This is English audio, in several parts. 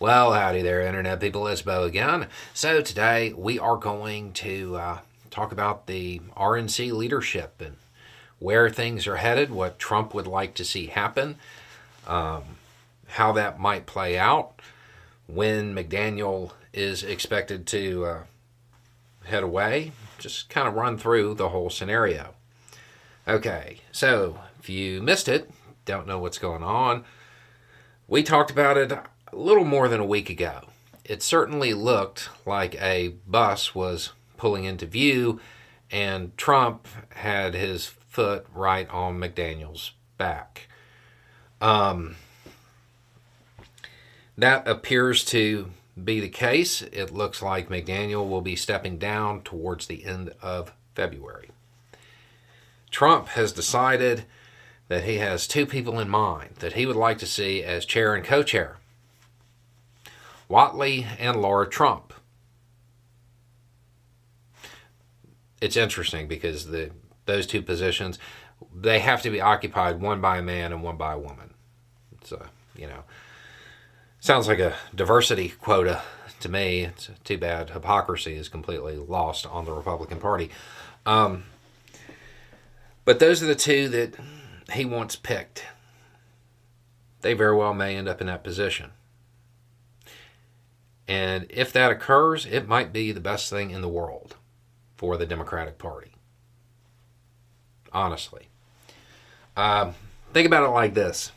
Well, howdy there, Internet people. It's Beau again. So, today we are going to uh, talk about the RNC leadership and where things are headed, what Trump would like to see happen, um, how that might play out, when McDaniel is expected to uh, head away. Just kind of run through the whole scenario. Okay, so if you missed it, don't know what's going on, we talked about it a little more than a week ago. It certainly looked like a bus was pulling into view, and Trump had his foot right on McDaniel's back. Um, that appears to be the case. It looks like McDaniel will be stepping down towards the end of February. Trump has decided that he has two people in mind that he would like to see as chair and co chair Whatley and Laura Trump. It's interesting because the those two positions they have to be occupied one by a man and one by a woman. So, you know, sounds like a diversity quota to me. It's too bad hypocrisy is completely lost on the Republican Party. Um, but those are the two that he wants picked. They very well may end up in that position. And if that occurs, it might be the best thing in the world for the Democratic Party. Honestly. Um, think about it like this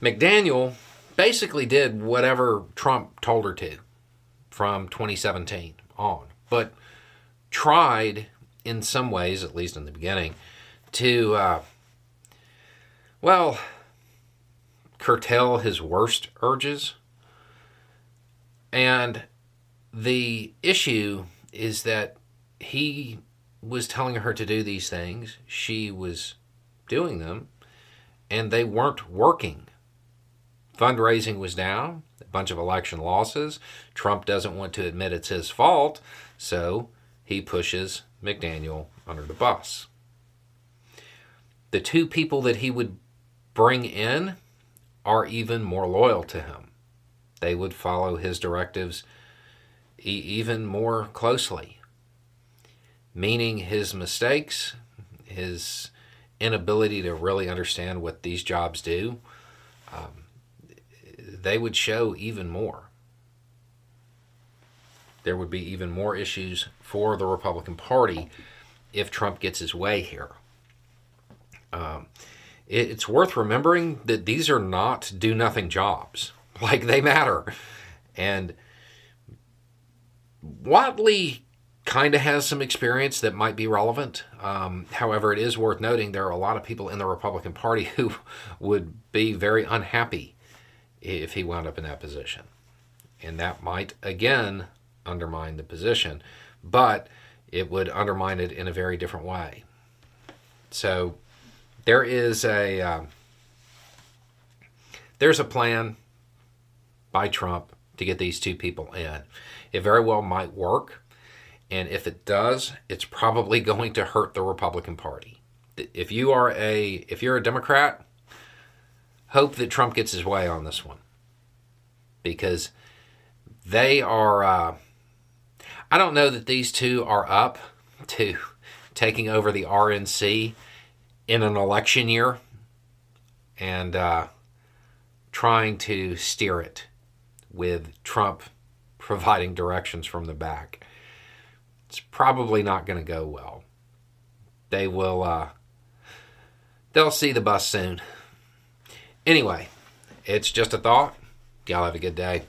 McDaniel basically did whatever Trump told her to from 2017 on, but tried in some ways, at least in the beginning, to, uh, well, curtail his worst urges and the issue is that he was telling her to do these things, she was doing them, and they weren't working. Fundraising was down, a bunch of election losses. Trump doesn't want to admit it's his fault, so he pushes McDaniel under the bus. The two people that he would bring in are even more loyal to him they would follow his directives e- even more closely. Meaning his mistakes, his inability to really understand what these jobs do, um, they would show even more. There would be even more issues for the Republican Party if Trump gets his way here. Um, it, it's worth remembering that these are not do nothing jobs. like they matter. And Whatley kind of has some experience that might be relevant. Um, however, it is worth noting there are a lot of people in the Republican Party who would be very unhappy if he wound up in that position. And that might, again, undermine the position, but it would undermine it in a very different way. So there is a. Um, there's a plan by Trump to get these two people in. It very well might work. And if it does, it's probably going to hurt the Republican Party. If you are a if you're a Democrat, hope that Trump gets his way on this one. Because they are uh, I don't know that these two are up to taking over the RNC in an election year and uh, trying to steer it with Trump providing directions from the back. It's probably not going to go well. They will, uh, they'll see the bus soon. Anyway, it's just a thought. Y'all have a good day.